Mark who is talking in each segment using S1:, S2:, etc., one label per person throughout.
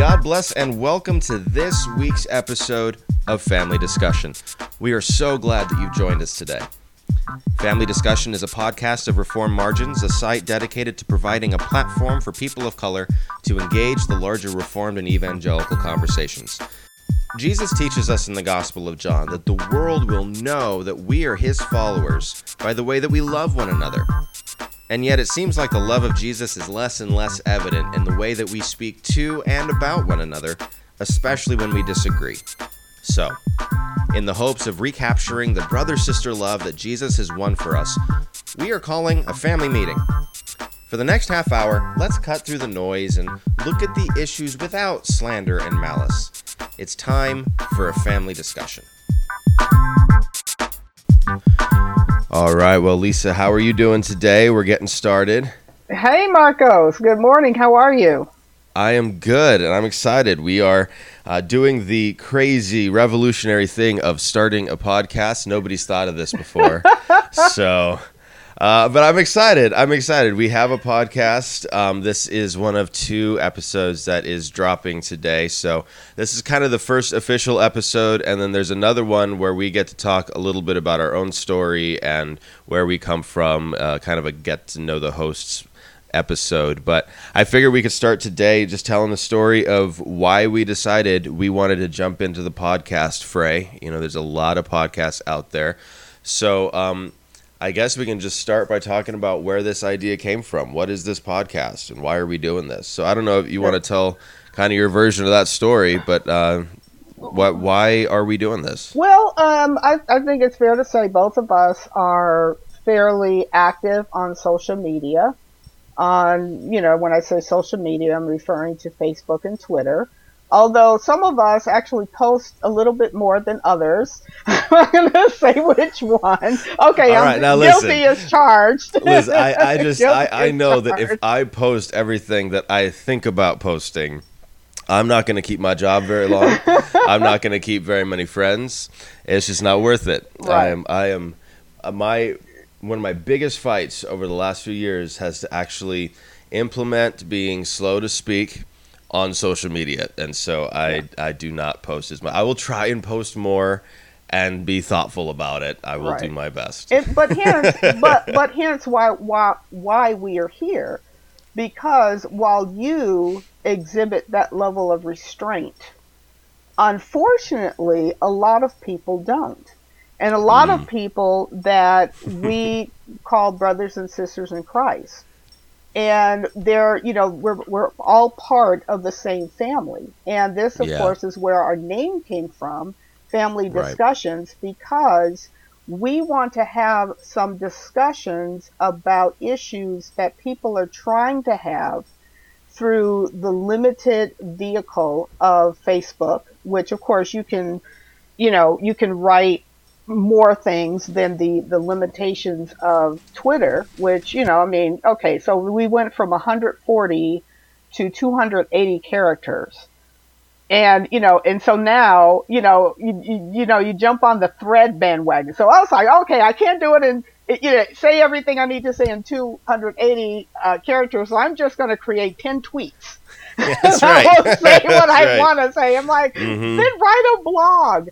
S1: God bless and welcome to this week's episode of Family Discussion. We are so glad that you've joined us today. Family Discussion is a podcast of Reformed Margins, a site dedicated to providing a platform for people of color to engage the larger Reformed and evangelical conversations. Jesus teaches us in the Gospel of John that the world will know that we are his followers by the way that we love one another. And yet, it seems like the love of Jesus is less and less evident in the way that we speak to and about one another, especially when we disagree. So, in the hopes of recapturing the brother sister love that Jesus has won for us, we are calling a family meeting. For the next half hour, let's cut through the noise and look at the issues without slander and malice. It's time for a family discussion. All right. Well, Lisa, how are you doing today? We're getting started.
S2: Hey, Marcos. Good morning. How are you?
S1: I am good and I'm excited. We are uh, doing the crazy revolutionary thing of starting a podcast. Nobody's thought of this before. so uh, but I'm excited. I'm excited. We have a podcast. Um, this is one of two episodes that is dropping today. So this is kind of the first official episode, and then there's another one where we get to talk a little bit about our own story and where we come from, uh, kind of a get to know the hosts episode. But I figured we could start today just telling the story of why we decided we wanted to jump into the podcast fray. You know, there's a lot of podcasts out there. So um, I guess we can just start by talking about where this idea came from. What is this podcast and why are we doing this? So I don't know if you want to tell kind of your version of that story, but uh, what why are we doing this?
S2: Well, um, I, I think it's fair to say both of us are fairly active on social media. On you know, when I say social media, I'm referring to Facebook and Twitter although some of us actually post a little bit more than others. I'm going to say which one. Okay, All right, now guilty listen, as charged.
S1: Liz, I, I just I, I know that if I post everything that I think about posting, I'm not going to keep my job very long. I'm not going to keep very many friends. It's just not worth it. Right. I am I am uh, my one of my biggest fights over the last few years has to actually implement being slow to speak on social media, and so I yeah. I do not post as much. I will try and post more and be thoughtful about it. I will right. do my best.
S2: It, but hence, but but hence why why why we are here, because while you exhibit that level of restraint, unfortunately, a lot of people don't. And a lot mm. of people that we call brothers and sisters in Christ and they're you know we're we're all part of the same family and this of yeah. course is where our name came from family discussions right. because we want to have some discussions about issues that people are trying to have through the limited vehicle of Facebook which of course you can you know you can write more things than the the limitations of Twitter, which you know, I mean, okay, so we went from 140 to 280 characters, and you know, and so now, you know, you, you, you know, you jump on the thread bandwagon. So I was like, okay, I can't do it in you know, say everything I need to say in 280 uh, characters. So I'm just going to create 10 tweets.
S1: That's right.
S2: I will say what That's I right. want to say. I'm like, mm-hmm. then write a blog.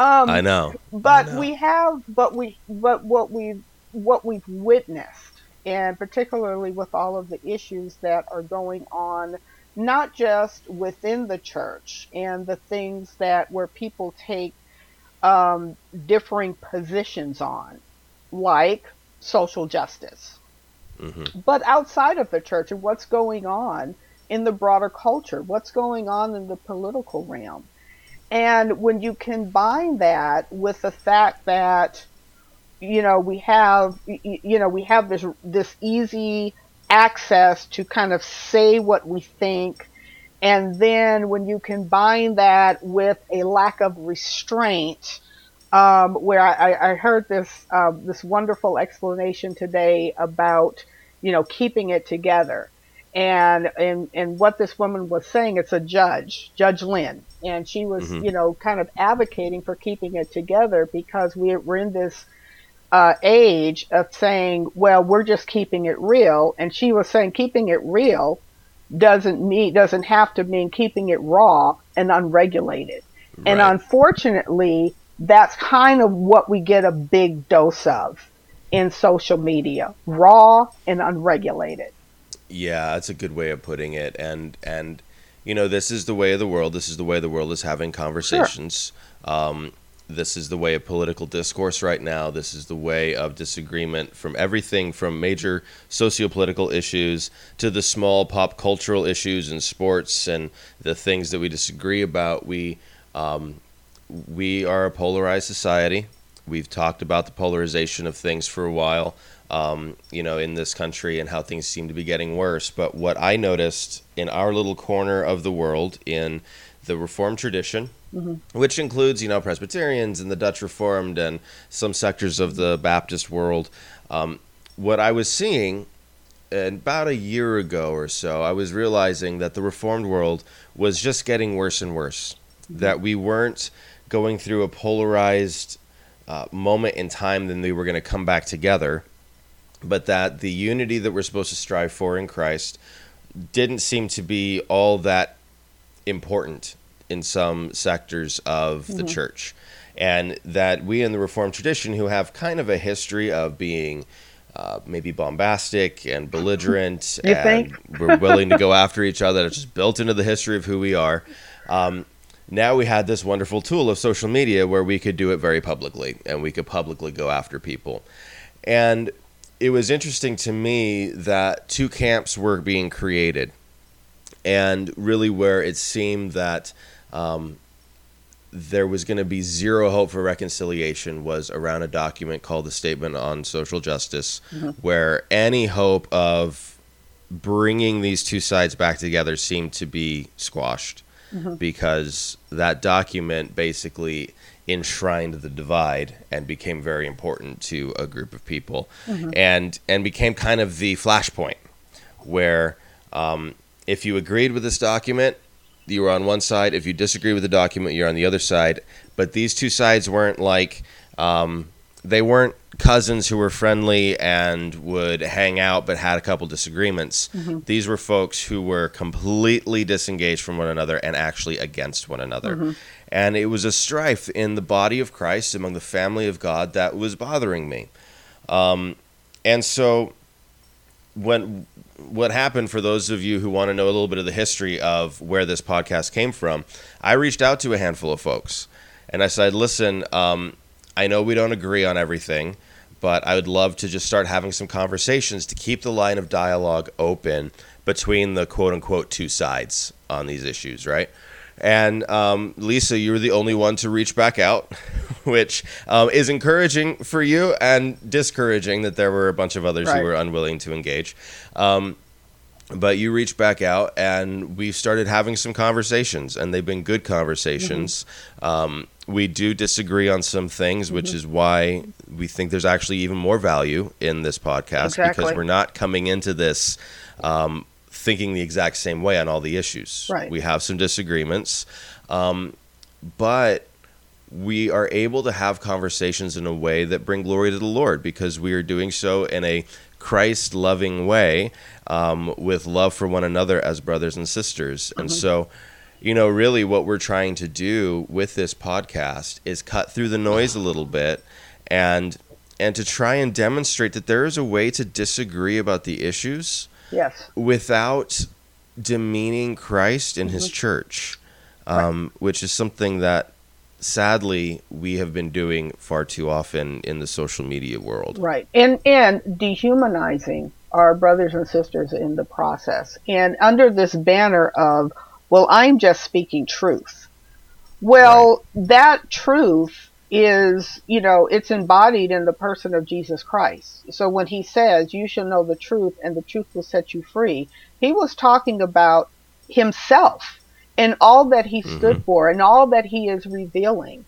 S1: Um, I know.
S2: But
S1: I know.
S2: we have, but we, but what we, what we've witnessed, and particularly with all of the issues that are going on, not just within the church and the things that where people take um, differing positions on, like social justice, mm-hmm. but outside of the church and what's going on in the broader culture, what's going on in the political realm. And when you combine that with the fact that, you know, we have, you know, we have this, this easy access to kind of say what we think. And then when you combine that with a lack of restraint, um, where I, I heard this, uh, this wonderful explanation today about, you know, keeping it together and and and what this woman was saying it's a judge judge lynn and she was mm-hmm. you know kind of advocating for keeping it together because we're, we're in this uh, age of saying well we're just keeping it real and she was saying keeping it real doesn't mean doesn't have to mean keeping it raw and unregulated. Right. And unfortunately, that's kind of what we get a big dose of in social media, raw and unregulated.
S1: Yeah, that's a good way of putting it. And and you know, this is the way of the world. This is the way the world is having conversations. Sure. Um, this is the way of political discourse right now. This is the way of disagreement from everything from major socio-political issues to the small pop cultural issues and sports and the things that we disagree about. We um, we are a polarized society. We've talked about the polarization of things for a while, um, you know, in this country and how things seem to be getting worse. But what I noticed in our little corner of the world in the Reformed tradition, mm-hmm. which includes, you know, Presbyterians and the Dutch Reformed and some sectors of the Baptist world. Um, what I was seeing about a year ago or so, I was realizing that the Reformed world was just getting worse and worse. Mm-hmm. That we weren't going through a polarized uh, moment in time, then we were going to come back together. But that the unity that we're supposed to strive for in Christ didn't seem to be all that important in some sectors of mm-hmm. the church. And that we in the Reformed tradition, who have kind of a history of being uh, maybe bombastic and belligerent,
S2: you
S1: and we're willing to go after each other, it's just built into the history of who we are. Um, now we had this wonderful tool of social media where we could do it very publicly and we could publicly go after people. And it was interesting to me that two camps were being created and really where it seemed that um, there was going to be zero hope for reconciliation was around a document called the Statement on Social Justice, mm-hmm. where any hope of bringing these two sides back together seemed to be squashed mm-hmm. because that document basically enshrined the divide and became very important to a group of people mm-hmm. and and became kind of the flashpoint where um, if you agreed with this document, you were on one side. If you disagree with the document, you're on the other side. But these two sides weren't like um, they weren't cousins who were friendly and would hang out but had a couple disagreements. Mm-hmm. These were folks who were completely disengaged from one another and actually against one another. Mm-hmm. And it was a strife in the body of Christ among the family of God that was bothering me. Um, and so when what happened for those of you who want to know a little bit of the history of where this podcast came from, I reached out to a handful of folks and I said, listen, um, I know we don't agree on everything, but I would love to just start having some conversations to keep the line of dialogue open between the quote unquote two sides on these issues, right? And um, Lisa, you were the only one to reach back out, which um, is encouraging for you and discouraging that there were a bunch of others right. who were unwilling to engage. Um, but you reached back out and we've started having some conversations, and they've been good conversations. Mm-hmm. we do disagree on some things, which mm-hmm. is why we think there's actually even more value in this podcast
S2: exactly.
S1: because we're not coming into this um, thinking the exact same way on all the issues.
S2: Right.
S1: We have some disagreements, um, but we are able to have conversations in a way that bring glory to the Lord because we are doing so in a Christ loving way um, with love for one another as brothers and sisters. Mm-hmm. And so, you know, really what we're trying to do with this podcast is cut through the noise a little bit and and to try and demonstrate that there is a way to disagree about the issues
S2: Yes.
S1: Without demeaning Christ mm-hmm. his church, um, right. which is something that sadly we have been doing far too often in the social media world.
S2: Right. And and dehumanizing our brothers and sisters in the process. And under this banner of, well, I'm just speaking truth. Well, right. that truth is, you know, it's embodied in the person of Jesus Christ. So when he says, you shall know the truth and the truth will set you free, he was talking about himself and all that he stood mm-hmm. for and all that he is revealing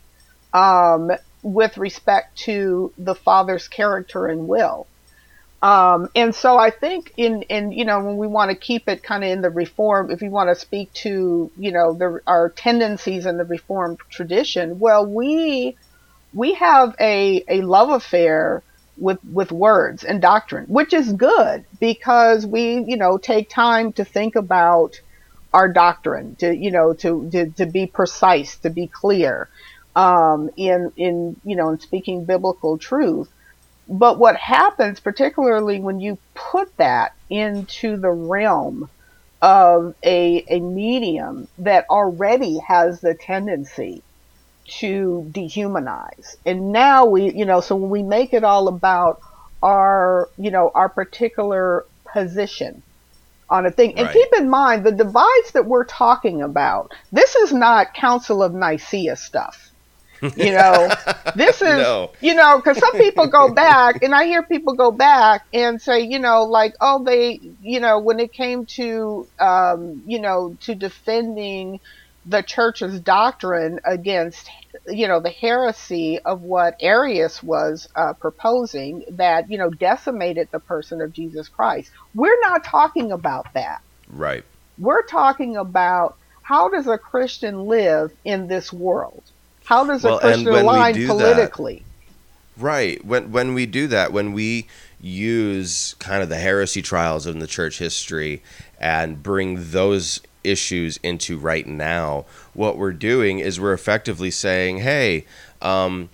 S2: um, with respect to the Father's character and will. Um, and so I think in, in, you know, when we want to keep it kind of in the reform, if we want to speak to, you know, the, our tendencies in the reformed tradition, well, we we have a, a love affair with with words and doctrine, which is good because we, you know, take time to think about our doctrine, to you know, to to, to be precise, to be clear, um, in in you know, in speaking biblical truth. But what happens, particularly when you put that into the realm of a a medium that already has the tendency to dehumanize. And now we, you know, so when we make it all about our, you know, our particular position on a thing, and
S1: Right.
S2: keep in mind the divides that we're talking about, this is not Council of Nicaea stuff. You know, this is,
S1: No.
S2: you know, because some people go back, and I hear people go back and say, you know, like, oh, they, you know, when it came to, um, you know, to defending the church's doctrine against, you know, the heresy of what Arius was uh, proposing that, you know, decimated the person of Jesus Christ. We're not talking about that.
S1: Right.
S2: We're talking about how does a Christian live in this world? How does
S1: Well,
S2: a Christian align
S1: do that-
S2: politically?
S1: Right. When when we do that, when we use kind of the heresy trials in the church history and bring those issues into right now, what we're doing is we're effectively saying, "Hey, um,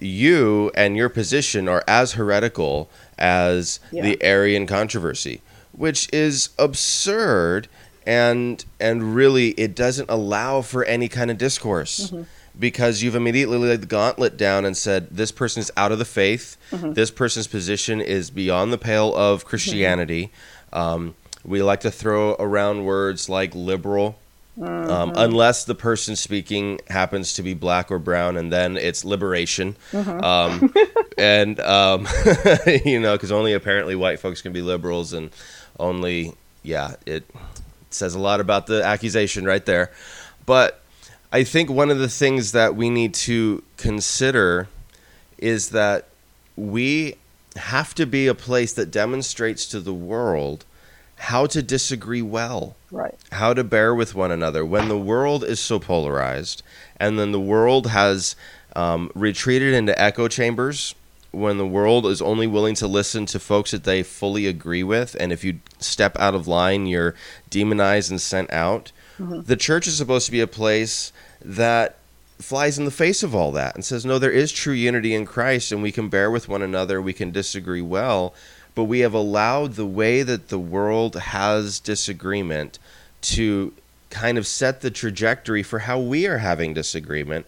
S1: you and your position are as heretical as
S2: Yeah.
S1: the Arian controversy, which is absurd and and really it doesn't allow for any kind of discourse because you've immediately laid the gauntlet down and said this person is out of the faith, this person's position is beyond the pale of Christianity. Um, we like to throw around words like liberal, um, unless the person speaking happens to be black or brown, and then it's liberation. Um, and, um, you know, because only apparently white folks can be liberals, and only, yeah, it says a lot about the accusation right there. But I think one of the things that we need to consider is that we have to be a place that demonstrates to the world how to disagree well.
S2: Right.
S1: how to bear with one another. When the world is so polarized and then the world has um, retreated into echo chambers when the world is only willing to listen to folks that they fully agree with and if you step out of line you're demonized and sent out the church is supposed to be a place that flies in the face of all that and says no there is true unity in christ and we can bear with one another we can disagree well but we have allowed the way that the world has disagreement to kind of set the trajectory for how we are having disagreement.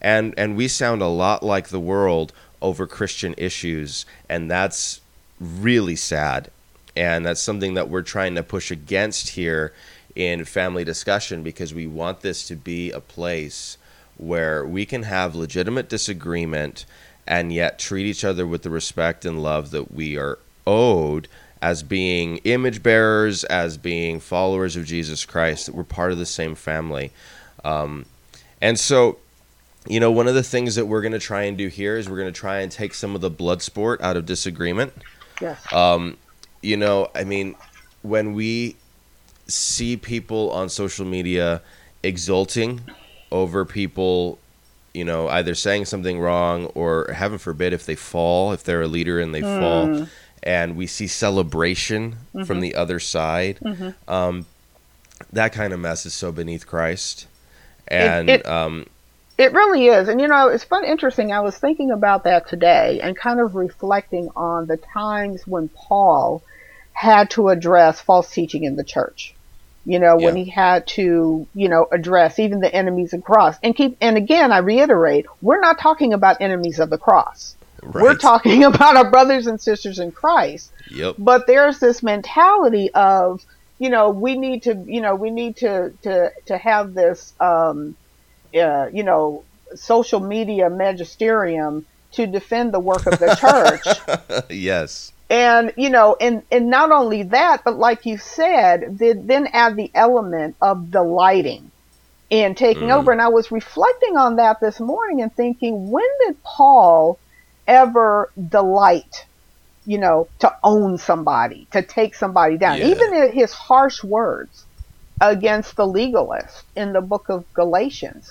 S1: And and we sound a lot like the world over christian issues and that's really sad. And that's something that we're trying to push against here in family discussion because we want this to be a place where we can have legitimate disagreement and yet treat each other with the respect and love that we are owed as being image bearers, as being followers of Jesus Christ, that we're part of the same family. Um, and so, you know, one of the things that we're going to try and do here is we're going to try and take some of the blood sport out of disagreement.
S2: Yes.
S1: Um, you know, I mean, when we see people on social media exulting over people, you know, either saying something wrong or heaven forbid if they fall, if they're a leader and they fall, and we see celebration from the other side, um, that kind of mess is so beneath Christ. And
S2: it-
S1: um,
S2: It really is. And you know, it's fun, interesting. I was thinking about that today and kind of reflecting on the times when Paul had to address false teaching in the church. You know, when
S1: Yeah.
S2: he had to, you know, address even the enemies of the cross. And keep and again I reiterate, we're not talking about enemies of the cross. We're talking about our brothers and sisters in Christ
S1: Yep.
S2: but there's this mentality of you know we need to you know we need to to to have this um uh, you know social media magisterium to defend the work of the church
S1: yes.
S2: and you know and and not only that but like you said they then add the element of delighting in taking
S1: Mhm.
S2: over and i was reflecting on that this morning and thinking when did paul ever delight you know to own somebody to take somebody down
S1: Yeah.
S2: even in his harsh words against the legalist in the book of galatians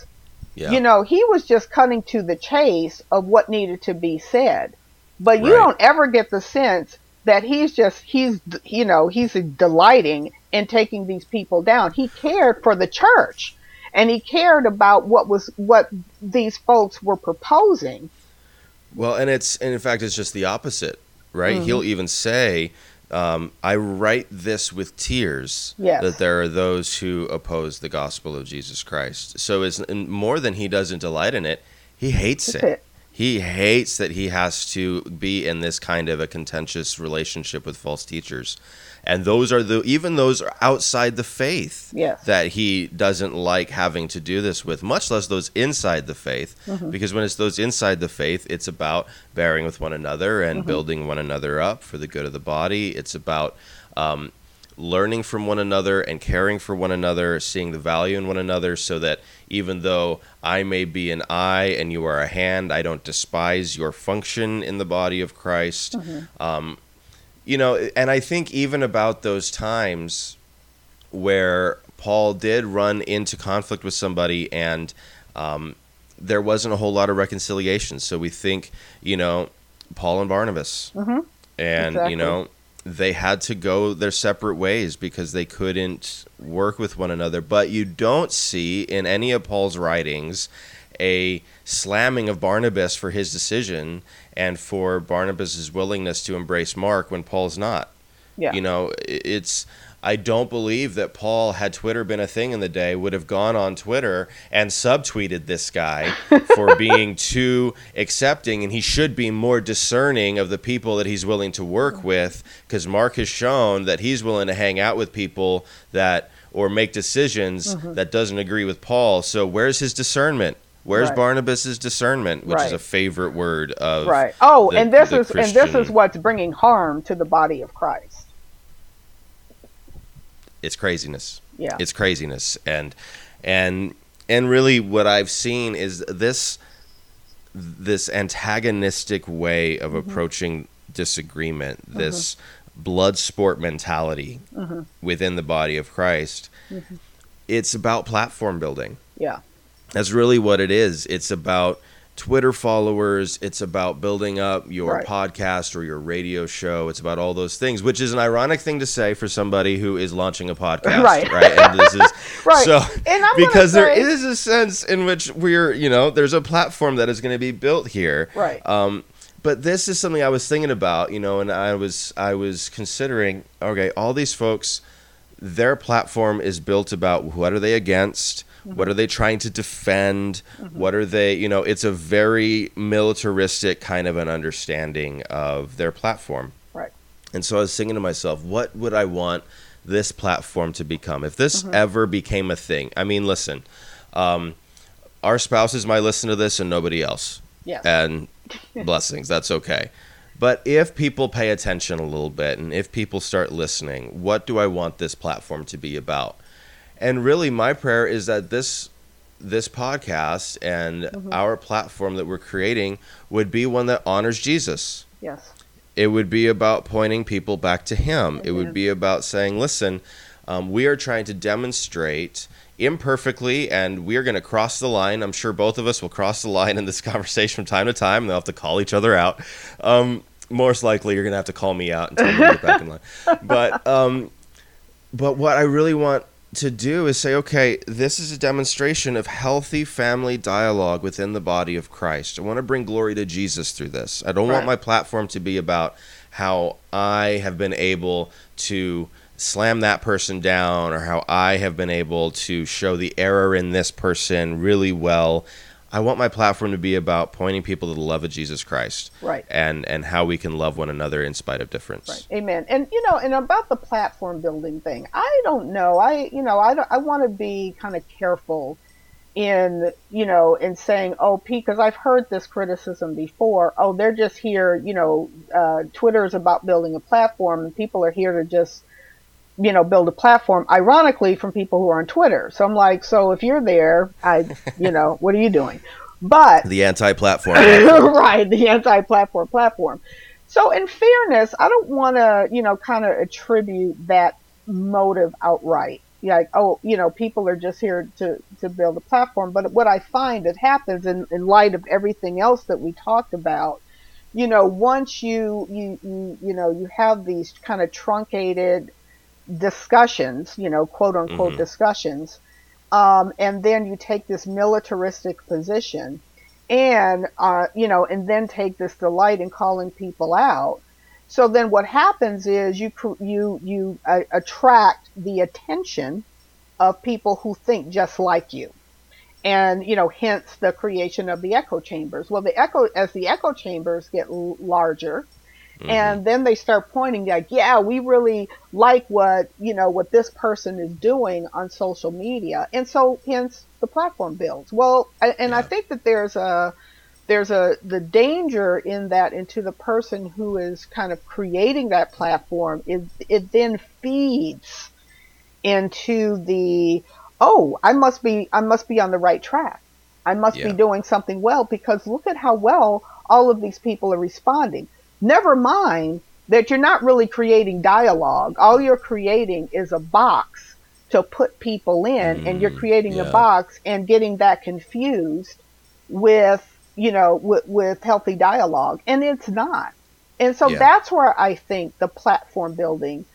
S1: Yeah.
S2: you know, he was just cutting to the chase of what needed to be said. but you
S1: Right.
S2: don't ever get the sense that he's just he's you know he's delighting in taking these people down. He cared for the church, and he cared about what was what these folks were proposing.
S1: Well, and it's and in fact it's just the opposite, right?
S2: Mhm.
S1: He'll even say, um, "I write this with tears."
S2: Yes.
S1: That there are those who oppose the gospel of Jesus Christ. So it's and more than he doesn't delight in it; he hates it.
S2: it.
S1: He hates that he has to be in this kind of a contentious relationship with false teachers. And those are the even those are outside the faith
S2: Yes.
S1: that he doesn't like having to do this with, much less those inside the faith.
S2: Mm-hmm.
S1: Because when it's those inside the faith, it's about bearing with one another and
S2: Mm-hmm.
S1: building one another up for the good of the body. It's about um, learning from one another and caring for one another, seeing the value in one another, so that even though I may be an eye and you are a hand, I don't despise your function in the body of Christ. Um, you know, and I think even about those times where Paul did run into conflict with somebody and um, there wasn't a whole lot of reconciliation. So we think, you know, Paul and Barnabas.
S2: Mhm.
S1: And,
S2: Exactly.
S1: you know, they had to go their separate ways because they couldn't work with one another. But you don't see in any of Paul's writings a slamming of Barnabas for his decision and for Barnabas's willingness to embrace Mark when Paul's not.
S2: Yeah.
S1: You know, it's I don't believe that Paul had Twitter been a thing in the day would have gone on Twitter and subtweeted this guy for being too accepting and he should be more discerning of the people that he's willing to work with cuz Mark has shown that he's willing to hang out with people that or make decisions
S2: Mm-hmm.
S1: that doesn't agree with Paul. So where's his discernment? Where's
S2: Right.
S1: Barnabas's discernment, which is a favorite word of
S2: right. Oh,
S1: the-
S2: and this is and this is what's bringing harm to the body of Christ.
S1: it's craziness.
S2: Yeah.
S1: it's craziness and and and really what i've seen is this this antagonistic way of
S2: Mm-hmm.
S1: approaching disagreement this blood sport mentality
S2: Mm-hmm.
S1: within the body of christ it's about platform building
S2: yeah.
S1: That's really what it is it's about twitter followers it's about building up your
S2: Right.
S1: podcast or your radio show it's about all those things which is an ironic thing to say for somebody who is launching a podcast
S2: Right.
S1: and this is
S2: Right.
S1: so because there
S2: say-
S1: is a sense in which we're you know there's a platform that is going to be built here
S2: Right.
S1: um but this is something i was thinking about you know and i was i was considering okay all these folks their platform is built about what are they against
S2: Mm-hmm.
S1: what are they trying to defend what are they you know it's a very militaristic kind of an understanding of their platform
S2: Right.
S1: and so I was thinking to myself, what would I want this platform to become if this
S2: Mm-hmm.
S1: ever became a thing? I mean, listen, um, our spouses might listen to this and nobody else.
S2: Yes.
S1: And blessings, that's okay. But if people pay attention a little bit and if people start listening, what do I want this platform to be about? And really, my prayer is that this this podcast and
S2: Mm-hmm.
S1: our platform that we're creating would be one that honors Jesus.
S2: Yes.
S1: it would be about pointing people back to him. It would be about saying listen um, we are trying to demonstrate imperfectly and we are going to cross the line. I'm sure both of us will cross the line in this conversation from time to time. They'll have to call each other out. Um, most likely you're going to have to call me out and tell me to get back in line. But um, but what i really want to do is say, okay, this is a demonstration of healthy family dialogue within the body of Christ. I want to bring glory to Jesus through this. I don't want my platform to be about how I have been able to slam that person down or how I have been able to show the error in this person really well. I want my platform to be about pointing people to the love of Jesus Christ
S2: Right.
S1: and and how we can love one another in spite of difference.
S2: Right. Amen. And you know, and about the platform building thing, I don't know. I you know, I I want to be kind of careful in you know in saying oh Pete because I've heard this criticism before. Oh, they're just here. You know, uh, Twitter is about building a platform, and people are here to just you know build a platform. Ironically, from people who are on Twitter. So I'm like, so if you're there, I you know, what are you doing? But
S1: The anti-platform.
S2: right, the anti-platform platform. So, in fairness, I don't want to, you know, kind of attribute that motive outright. Like, oh, you know, people are just here to to build a platform. But what I find that happens in in light of everything else that we talked about, you know, once you you you you know you have these kind of truncated discussions, you know, quote unquote
S1: Mhm.
S2: discussions, um, and then you take this militaristic position, and uh, you know, and then take this delight in calling people out. So then what happens is you you you uh, attract the attention of people who think just like you and you know hence the creation of the echo chambers well the echo as the echo chambers get l- larger And then they start pointing like yeah we really like what you know what this person is doing on social media. And so hence the platform builds. Well I, and i think that there's a there's a the danger in that into the person who is kind of creating that platform is it then feeds into the oh i must be i must be on the right track. I must
S1: Yeah.
S2: be doing something well because look at how well all of these people are responding never mind that you're not really creating dialogue. All you're creating is a box to put people in and you're
S1: Mm,
S2: creating a box and getting that confused with you know with, with healthy dialogue. And it's not. And so
S1: Yeah.
S2: that's where i think the platform building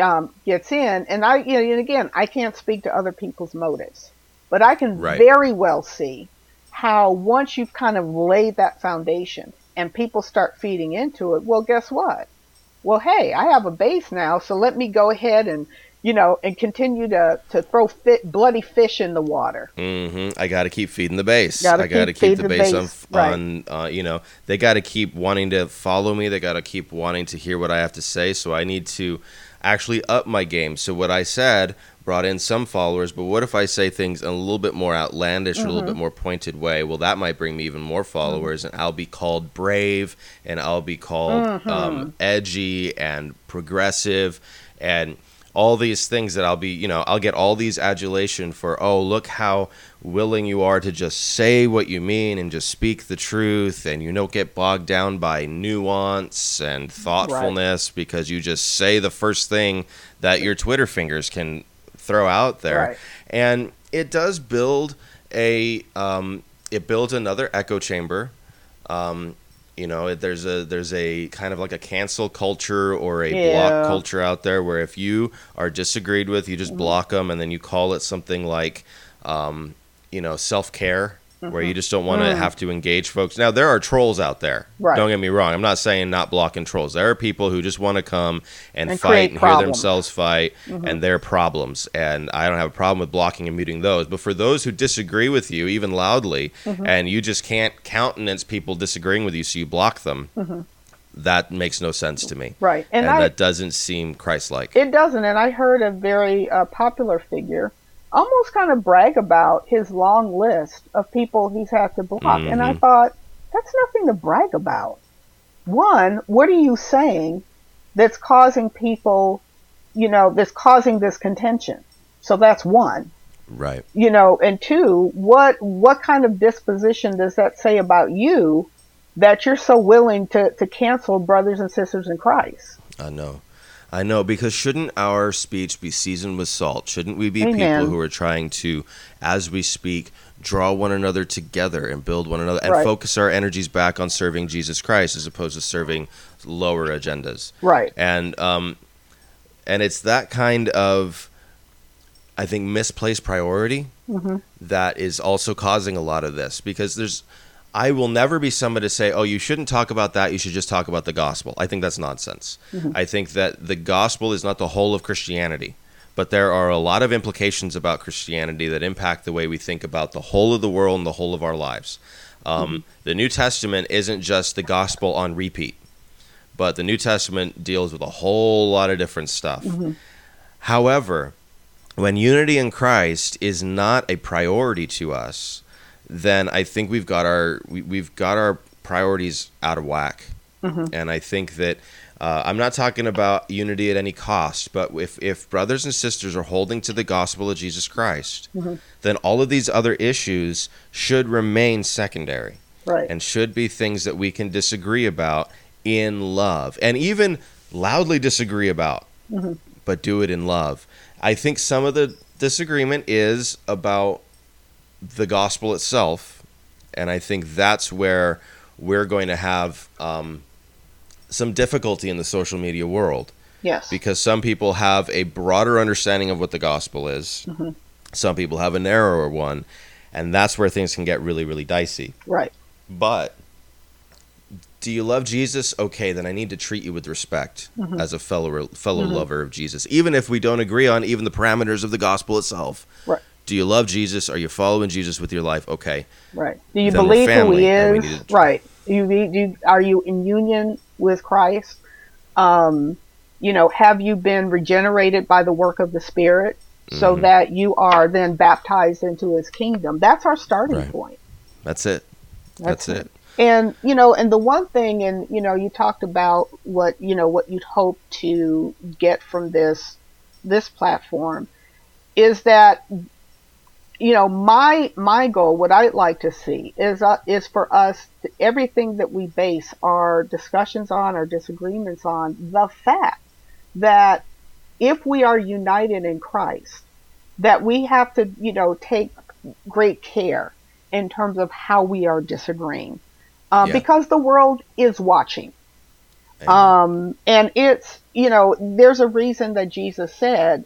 S2: um, gets in. And i you know and again i can't speak to other people's motives but i can
S1: Right.
S2: very well see how once you've kind of laid that foundation and people start feeding into it well guess what well hey i have a base now so let me go ahead and you know and continue to to throw fit, bloody fish in the water
S1: Mm-hmm. I got to keep feeding the base.
S2: Gotta
S1: I got to
S2: keep
S1: the base,
S2: base,
S1: on,
S2: right.
S1: on uh, you know, they got to keep wanting to follow me. They got to keep wanting to hear what I have to say. So I need to actually up my game. So what I said brought in some followers, but what if I say things in a little bit more outlandish, or a little
S2: Mm-hmm.
S1: bit more pointed way? Well, that might bring me even more followers, and I'll be called brave, and I'll be called
S2: Mm-hmm.
S1: um, edgy and progressive, and all these things that I'll be, you know, I'll get all these adulation for, oh, look how willing you are to just say what you mean and just speak the truth, and you don't get bogged down by nuance and thoughtfulness because you just say the first thing that your Twitter fingers can throw out there.
S2: Right.
S1: And it does build a, um, it builds another echo chamber. Um, you know, there's a there's a kind of like a cancel culture or a
S2: Yeah.
S1: block culture out there where if you are disagreed with, you just
S2: Mm-hmm.
S1: block them and then you call it something like, um, you know, self care, where
S2: Mm-hmm.
S1: you just don't want to have to engage folks. Now there are trolls out there.
S2: Mm. Right.
S1: Don't get me wrong. I'm not saying not blocking trolls. There are people who just want to come and,
S2: And
S1: fight and
S2: problems. Mm-hmm.
S1: hear themselves fight and their problems. And I don't have a problem with blocking and muting those. But for those who disagree with you, even loudly,
S2: Mm-hmm.
S1: and you just can't countenance people disagreeing with you, so you block them. That makes no sense to me.
S2: Mm-hmm. Right.
S1: And,
S2: And I-
S1: that doesn't seem Christ-like.
S2: It doesn't. And I heard a very uh, popular figure almost kind of brag about his long list of people he's had to block. And I
S1: Mhm.
S2: thought, that's nothing to brag about. One, what are you saying that's causing people, you know, that's causing this contention? So that's one.
S1: right.
S2: You know, and two, what what kind of disposition does that say about you that you're so willing to, to cancel brothers and sisters in Christ?
S1: I know. I know because shouldn't our speech be seasoned with salt? Shouldn't we be
S2: Amen.
S1: people who are trying to as we speak draw one another together and build one another and
S2: Right.
S1: focus our energies back on serving Jesus Christ as opposed to serving lower agendas.
S2: Right.
S1: And um and it's that kind of I think misplaced priority that is also causing a lot of this because there's I will never be somebody to say, "Oh, you shouldn't talk about that. You should just talk about the gospel." I think that's nonsense. Mm-hmm. I think that the gospel is not the whole of Christianity, but there are a lot of implications about Christianity that impact the way we think about the whole of the world and the whole of our lives. Um, mm-hmm. The New Testament isn't just the gospel on repeat, but the New Testament deals with a whole lot of different stuff. Mm-hmm. However, when unity in Christ is not a priority to us, then I think we've got our we, we've got our priorities out of whack. Mm-hmm. And I think that uh, I'm not talking about unity at any cost, but if if brothers and sisters are holding to the gospel of Jesus Christ, mm-hmm. then all of these other issues should remain secondary
S2: Right.
S1: and should be things that we can disagree about in love and even loudly disagree about, mm-hmm. but do it in love. I think some of the disagreement is about the gospel itself, and I think that's where we're going to have um, some difficulty in the social media world
S2: Yes.
S1: because some people have a broader understanding of what the gospel is.
S2: Mhm.
S1: Some people have a narrower one, and that's where things can get really, really dicey.
S2: right.
S1: But do you love Jesus? Okay, then I need to treat you with respect
S2: Mhm.
S1: as a fellow fellow
S2: Mhm.
S1: lover of Jesus, even if we don't agree on even the parameters of the gospel itself.
S2: Right.
S1: Do you love Jesus? Are you following Jesus with your life? Okay.
S2: Right. Do you
S1: Then
S2: believe who he is? Right. You, do you are you in union with Christ? Um, you know, have you been regenerated by the work of the Spirit so
S1: Mhm.
S2: that you are then baptized into his kingdom? That's our starting
S1: Right.
S2: point.
S1: That's it. That's, it.
S2: And you know, and the one thing, and you know, you talked about what you know what you'd hope to get from this this platform is that you know my my goal, what I'd like to see is uh, is for us to, everything that we base our discussions on, our disagreements on, the fact that if we are united in Christ, that we have to you know take great care in terms of how we are disagreeing uh,
S1: Yeah.
S2: because the world is watching. Um, and it's, you know, there's a reason that Jesus said,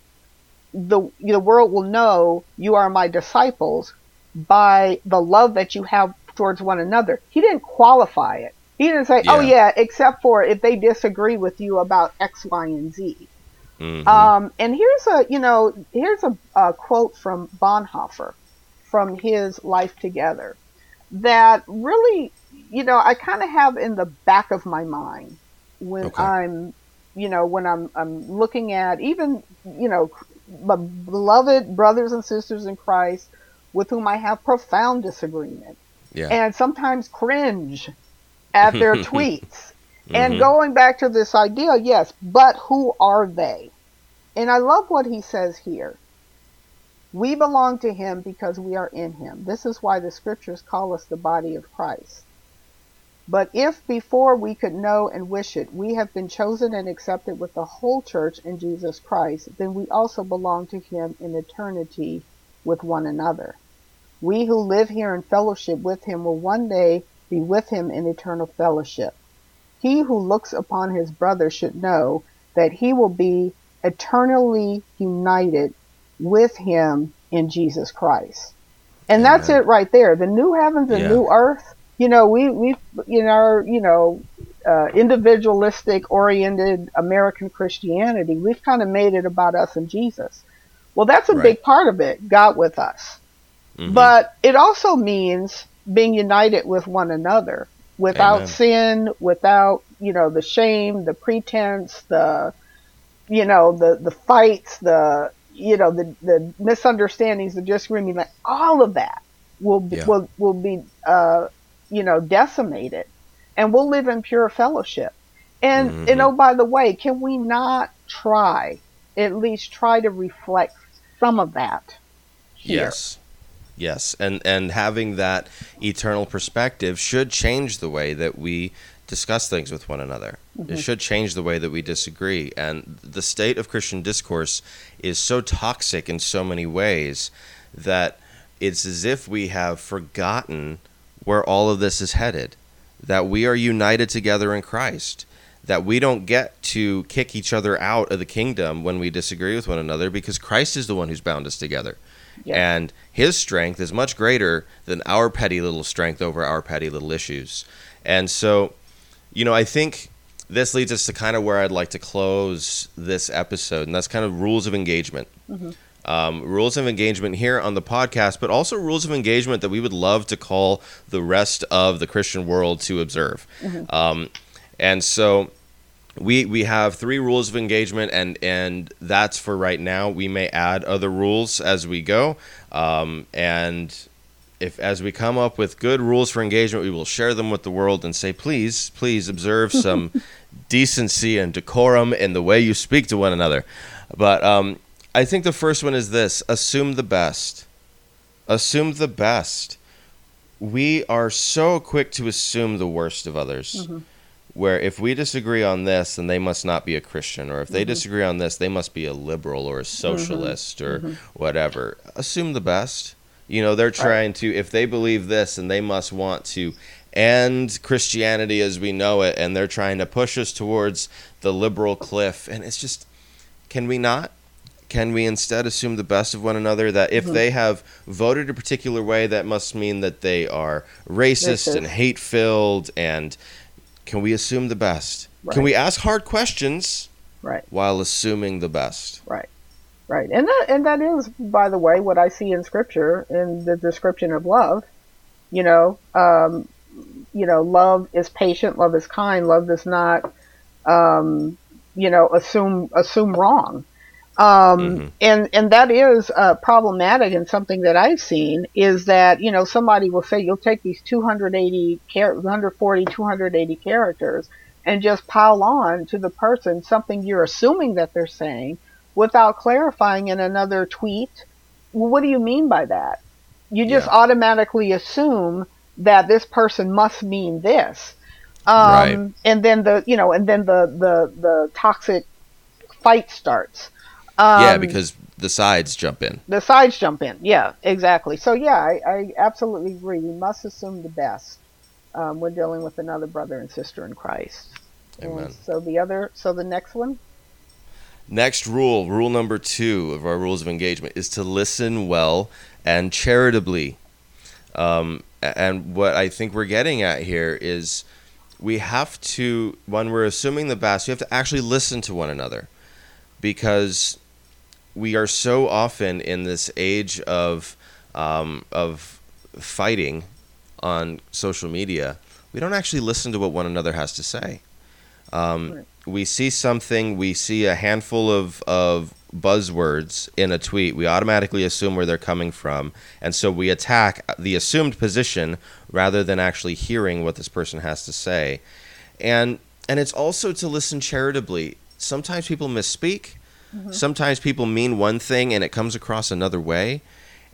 S2: the, the world will know you are my disciples by the love that you have towards one another. He didn't qualify it. He didn't say, oh
S1: Yeah.
S2: yeah, except for if they disagree with you about X, Y, and Z.
S1: Mhm.
S2: Um, and here's a, you know, here's a, a quote from Bonhoeffer from his Life Together that really, you know, I kind of have in the back of my mind when
S1: Okay.
S2: I'm, you know, when I'm, I'm looking at even, you know, my beloved brothers and sisters in Christ with whom I have profound disagreement
S1: yeah.
S2: and sometimes cringe at their tweets. And
S1: Mhm.
S2: going back to this idea, yes, but who are they? And I love what he says here. We belong to him because we are in him. This is why the scriptures call us the body of Christ. But if before we could know and wish it, we have been chosen and accepted with the whole church in Jesus Christ, then we also belong to him in eternity with one another. We who live here in fellowship with him will one day be with him in eternal fellowship. He who looks upon his brother should know that he will be eternally united with him in Jesus Christ. And that's it right there. The new heavens and
S1: Yeah.
S2: new earth. You know, we we you know, our, you know, uh, individualistic oriented American Christianity, we've kind of made it about us and Jesus. Well, that's a
S1: Right.
S2: big part of it, God with us.
S1: Mhm.
S2: But it also means being united with one another without
S1: Amen.
S2: sin, without, you know, the shame, the pretense, the, you know, the, the fights, the, you know, the, the misunderstandings, the disagreement, like all of that will, be,
S1: Yeah.
S2: will, will be, uh, you know, decimated and we'll live in pure fellowship. And,
S1: Mhm.
S2: and oh, by the way, can we not try, at least try to reflect some of that? here?
S1: Yes. Yes. And and having that eternal perspective should change the way that we discuss things with one another. It should change the way that we disagree. And the state of Christian discourse is so toxic in so many ways that it's as if we have forgotten where all of this is headed. That we are united together in Christ. That we don't get to kick each other out of the kingdom when we disagree with one another because Christ is the one who's bound us together. And his strength is much greater than our petty little strength over our petty little issues. And so, you know, I think this leads us to kind of where I'd like to close this episode, and that's kind of rules of engagement. Mm-hmm. Um, rules of engagement here on the podcast, but also rules of engagement that we would love to call the rest of the Christian world to observe. Um, and so, we we have three rules of engagement and and that's for right now. We may add other rules as we go. Um, and if as we come up with good rules for engagement we will share them with the world and say please please observe some decency and decorum in the way you speak to one another. But um, i think the first one is this assume the best assume the best we are so quick to assume the worst of others mm-hmm. where if we disagree on this, then they must not be a Christian, or if they mm-hmm. disagree on this, they must be a liberal or a mm-hmm. socialist or whatever. Assume the best. You know, they're trying to, if they believe this, and they must want to and Christianity as we know it, and they're trying to push us towards the liberal cliff. And it's just, can we not? Can we instead assume the best of one another? That if mm-hmm. they have voted a particular way, that must mean that they are racist, racist. and hate filled. And can we assume the best? Right. Can we ask hard questions?
S2: Right.
S1: While assuming the best.
S2: Right. Right. And that and that is, by the way, what I see in Scripture in the description of love. You know, um, you know, love is patient, love is kind, love does not, um, you know, assume assume wrong. Um, mm-hmm. and, and that is uh, problematic and something that I've seen is that, you know, somebody will say you'll take these 280, 140, 280 characters and just pile on to the person something you're assuming that they're saying without clarifying in another tweet. Well, what do you mean by that? You just yeah. automatically assume that this person must mean this. Um, right. and then the, you know, and then the, the, the toxic fight starts.
S1: Um, yeah, because the sides jump in.
S2: The sides jump in. Yeah, exactly. So yeah, I, I absolutely agree. We must assume the best um, when dealing with another brother and sister in Christ. Amen. And so the other, so the next one.
S1: Next rule, rule number two of our rules of engagement, is to listen well and charitably. Um, and what I think we're getting at here is we have to, when we're assuming the best, we have to actually listen to one another because we are so often in this age of um, of fighting on social media. We don't actually listen to what one another has to say. Um. We see something, we see a handful of, of buzzwords in a tweet, we automatically assume where they're coming from. And so we attack the assumed position rather than actually hearing what this person has to say. And, and it's also to listen charitably. Sometimes people misspeak, mm-hmm. sometimes people mean one thing and it comes across another way.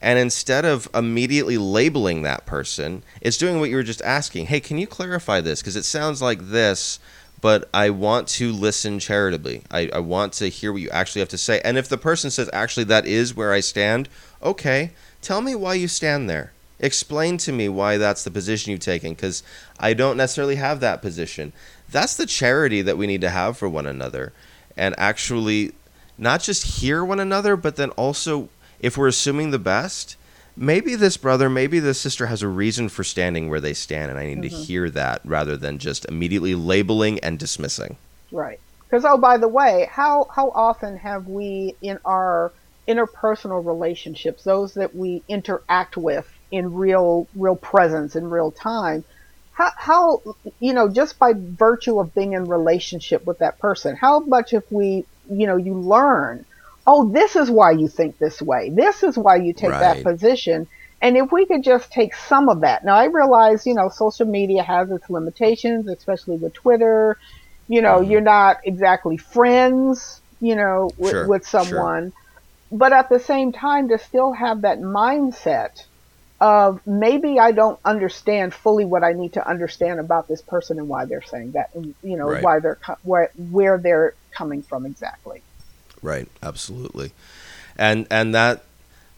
S1: And instead of immediately labeling that person, it's doing what you were just asking. Hey, can you clarify this? Because it sounds like this but I want to listen charitably. I, I want to hear what you actually have to say. And if the person says, actually, that is where I stand, okay, tell me why you stand there. Explain to me why that's the position you've taken, because I don't necessarily have that position. That's the charity that we need to have for one another. And actually, not just hear one another, but then also, if we're assuming the best, maybe this brother, maybe this sister has a reason for standing where they stand, and I need mm-hmm. to hear that rather than just immediately labeling and dismissing.
S2: Right. Because oh, by the way, how how often have we in our interpersonal relationships, those that we interact with in real real presence in real time, how, how you know just by virtue of being in relationship with that person, how much if we you know you learn oh, this is why you think this way. This is why you take right. that position. And if we could just take some of that. Now, I realize, you know, social media has its limitations, especially with Twitter. You know, mm-hmm. you're not exactly friends, you know, with, sure, with someone. Sure. But at the same time, to still have that mindset of maybe I don't understand fully what I need to understand about this person and why they're saying that, and, you know, right. why they're, where, where they're coming from exactly.
S1: Right, absolutely, and and that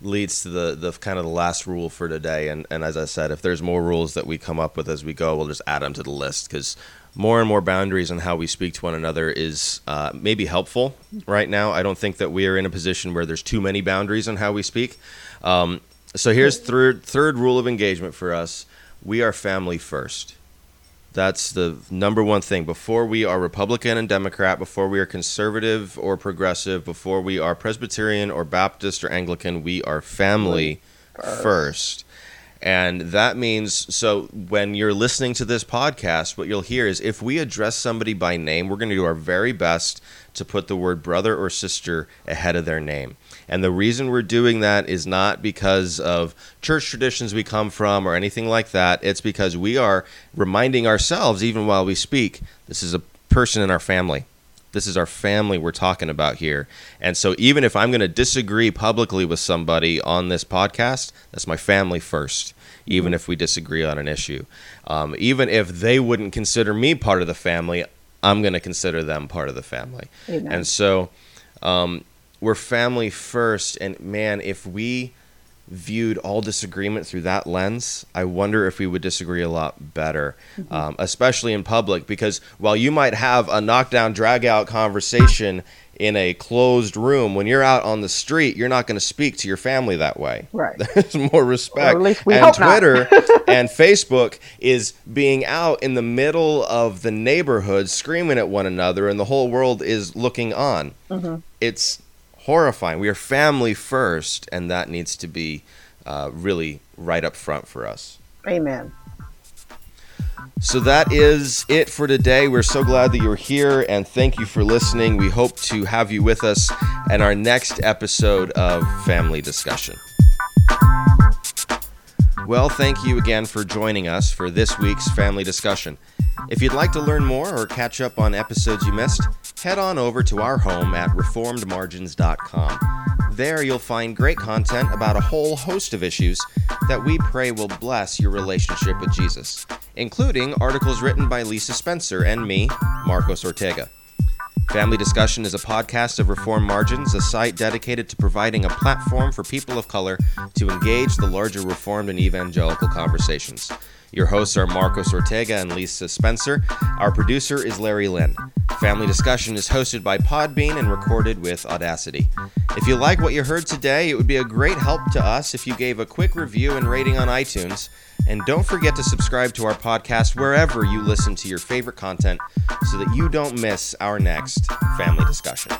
S1: leads to the the kind of the last rule for today. And and as I said, if there's more rules that we come up with as we go, we'll just add them to the list because more and more boundaries on how we speak to one another is uh, maybe helpful right now. I don't think that we are in a position where there's too many boundaries on how we speak. Um, so here's third third rule of engagement for us: we are family first. That's the number one thing. Before we are Republican and Democrat, before we are conservative or progressive, before we are Presbyterian or Baptist or Anglican, we are family first. And that means so when you're listening to this podcast, what you'll hear is if we address somebody by name, we're going to do our very best to put the word brother or sister ahead of their name. And the reason we're doing that is not because of church traditions we come from or anything like that. It's because we are reminding ourselves, even while we speak, this is a person in our family. This is our family we're talking about here. And so, even if I'm going to disagree publicly with somebody on this podcast, that's my family first, even if we disagree on an issue. Um, even if they wouldn't consider me part of the family, I'm going to consider them part of the family. Amen. And so, um, we're family first and man if we viewed all disagreement through that lens, I wonder if we would disagree a lot better, mm-hmm. um, especially in public. Because while you might have a knockdown, drag out conversation in a closed room, when you're out on the street, you're not going to speak to your family that way.
S2: Right.
S1: There's more respect.
S2: Or at least we
S1: and Twitter and Facebook is being out in the middle of the neighborhood screaming at one another, and the whole world is looking on. Mm-hmm. It's horrifying. We are family first, and that needs to be uh, really right up front for us.
S2: Amen.
S1: So that is it for today. We're so glad that you're here and thank you for listening. We hope to have you with us in our next episode of Family Discussion. Well, thank you again for joining us for this week's Family Discussion. If you'd like to learn more or catch up on episodes you missed, head on over to our home at reformedmargins.com. There you'll find great content about a whole host of issues that we pray will bless your relationship with Jesus, including articles written by Lisa Spencer and me, Marcos Ortega. Family Discussion is a podcast of Reformed Margins, a site dedicated to providing a platform for people of color to engage the larger Reformed and evangelical conversations. Your hosts are Marcos Ortega and Lisa Spencer. Our producer is Larry Lynn. Family Discussion is hosted by Podbean and recorded with Audacity. If you like what you heard today, it would be a great help to us if you gave a quick review and rating on iTunes. And don't forget to subscribe to our podcast wherever you listen to your favorite content so that you don't miss our next family discussion.